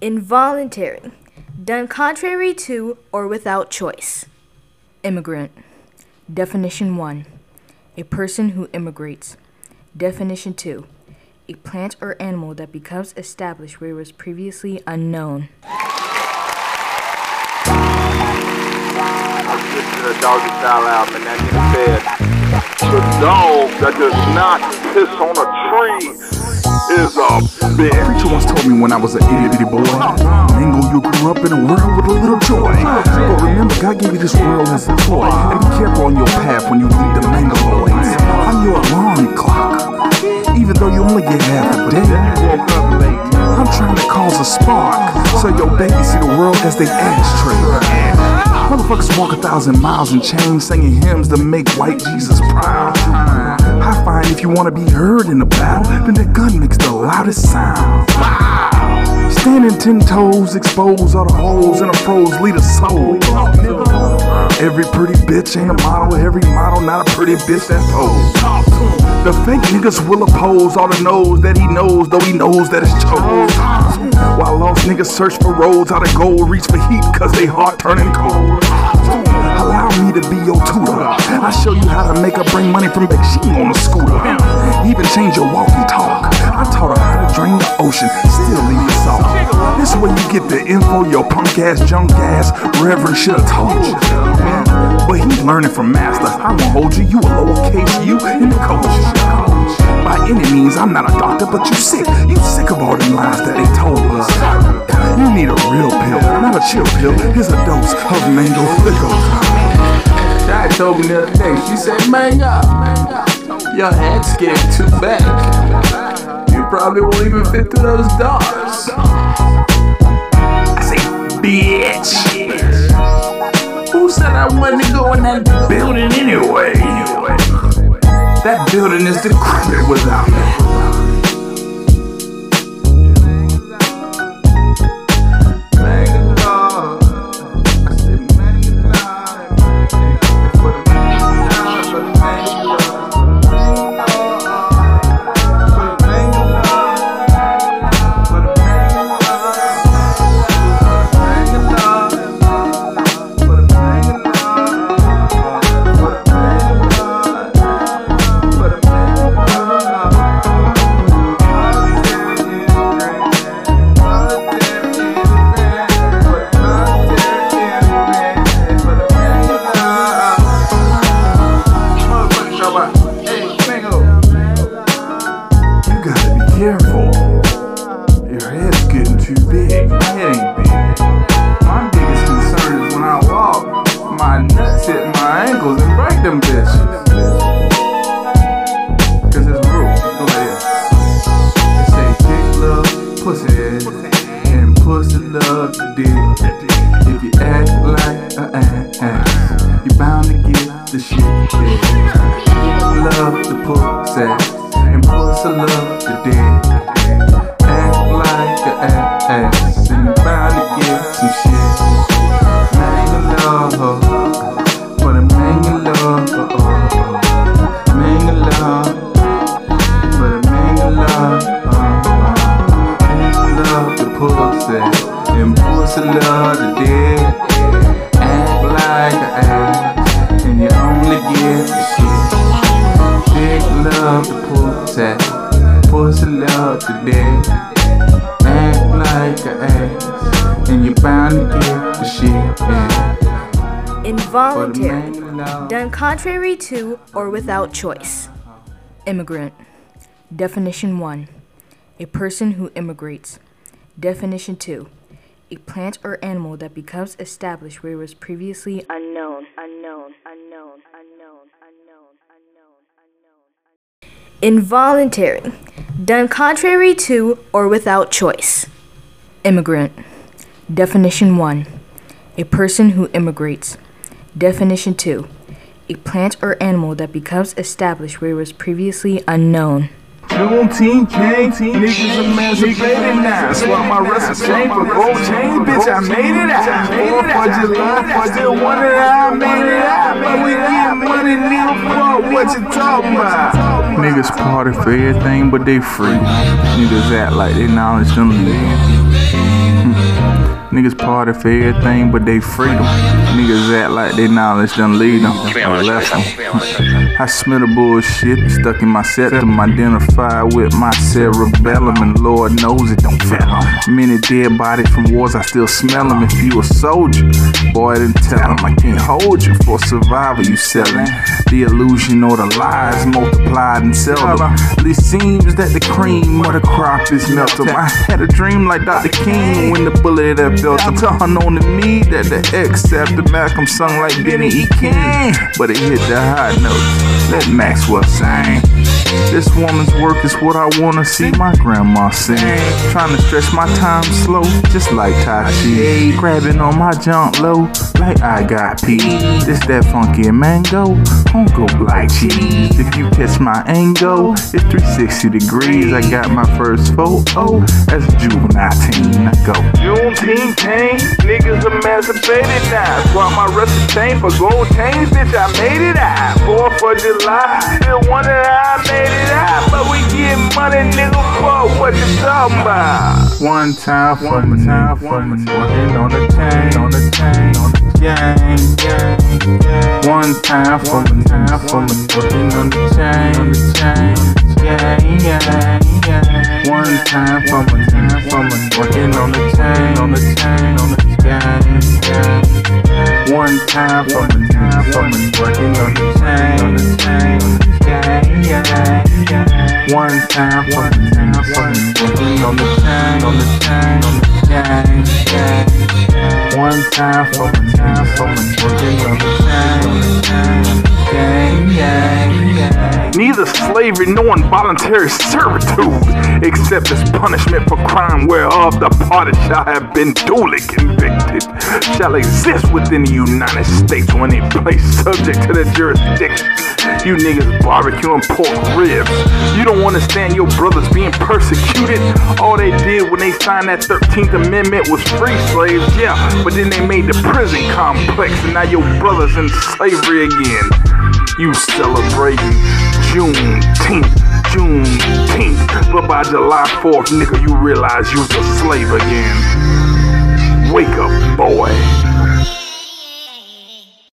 Involuntary. Done contrary to or without choice. Immigrant. Definition 1. A person who immigrates. Definition 2. A plant or animal that becomes established where it was previously unknown. the doggy style out, and that nigga said, the dog that does not piss on a tree is a bitch. Preacher once told me when I was an itty bitty boy, Mango, you grew up in a world with a little joy. But remember, God gave you this world as a toy. And be careful on your path when you lead the mangaloids. I'm your alarm clock, even though you only get half a day. I'm trying to cause a spark, so your baby see the world as they ashtray. Motherfuckers walk a thousand miles in chains singing hymns to make white Jesus proud. I find if you wanna be heard in the battle, then the gun makes the loudest sound. Standing ten toes, expose all the holes in a froze lead a soul. Every pretty bitch ain't a model, every model not a pretty bitch that pose. The fake niggas will oppose all the knows that he knows, though he knows that it's chose. While lost niggas search for roads out of gold, reach for heat cause they heart turning cold. Allow me to be your tutor. I show you how to make her bring money from Beijing on a scooter. Even change your walk and talk. I taught her how to drain the ocean, still leave it salt. This way you get the info your punk ass, junk ass, reverend should've told you. But he's learning from master. I won't hold you, you a lowercase u in the coach. Any means, I'm not a doctor, but you sick. You sick of all them lies that they told us. You need a real pill, not a chill pill. Here's a dose of mango liquor. Shai told me the other day, she said, Mango, your head's getting too big. You probably won't even fit through those doors. I say, bitch. Who said I wasn't to go in that building anyway? That building is decrepit without me. Dick. Act like a ass and you only get the shit. Dick love the pussy, pussy love the dick. Act like a ass, and you bound to get the shit. Yeah. Involuntary. Done contrary to or without choice. Immigrant. Definition 1. A person who immigrates. Definition 2. A plant or animal that becomes established where it was previously unknown. Unknown. Unknown. Unknown. Unknown. Unknown. Unknown. Involuntary. Done contrary to or without choice. Immigrant. Definition 1. A person who immigrates. Definition 2. A plant or animal that becomes established where it was previously unknown. Niggas emancipated now. My for gold chain, bitch. I made it out. I made it out. But we money, what you talking about? Niggas party for everything, but they free. Niggas act like they knowledge them. Niggas party for everything but they freedom. Niggas act like they knowledge done lead them or left them. I smell the bullshit stuck in my septum. Identified with my cerebellum, and Lord knows it don't fail 'em. Many dead bodies from wars, I still smell them. If you a soldier, boy, then tell 'em I can't hold you for survival. You selling the illusion or the lies multiplied and seldom. At least seems that the cream of the crop is melted. I had a dream like Dr. King when the bullet that felt him. Unknown to me that the X after Malcolm sung like Ben E. King, but it hit the high notes. Let Maxwell sing. This woman's work is what I wanna see my grandma sing. Trying to stretch my time slow, just like Tai Chi. Grabbing on my junk low, like I got P. This that funky mango, don't go black cheese. If you catch my angle, it's 360 degrees. I got my first photo as a juvenile teen. I go. Juneteenth came, niggas emancipated now. Swap my chain for gold chains, bitch, I made it out. 4th of July, still wonder how I made One time for my time for my working on the chain, on the chain, on the gang. One time for my time for my working on the chain, on the chain, gang, gang, gang. One time for my time for my working on the chain, on the chain, on the gang. One time for my time for my time for working on the chain, on the chain, on gang. One time for my time for working on the chain, on the chain, gang, Neither slavery no involuntary servitude, except as punishment for crime whereof the party shall have been duly convicted, shall exist within the United States when any place subject to the jurisdiction. You niggas barbecuing pork ribs. You don't understand your brothers being persecuted. All they did when they signed that 13th Amendment was free slaves, yeah, but then they made the prison complex, and now your brothers in slavery again. You celebrating Juneteenth, Juneteenth. But by July 4th, nigga, you realize you's a slave again. Wake up, boy.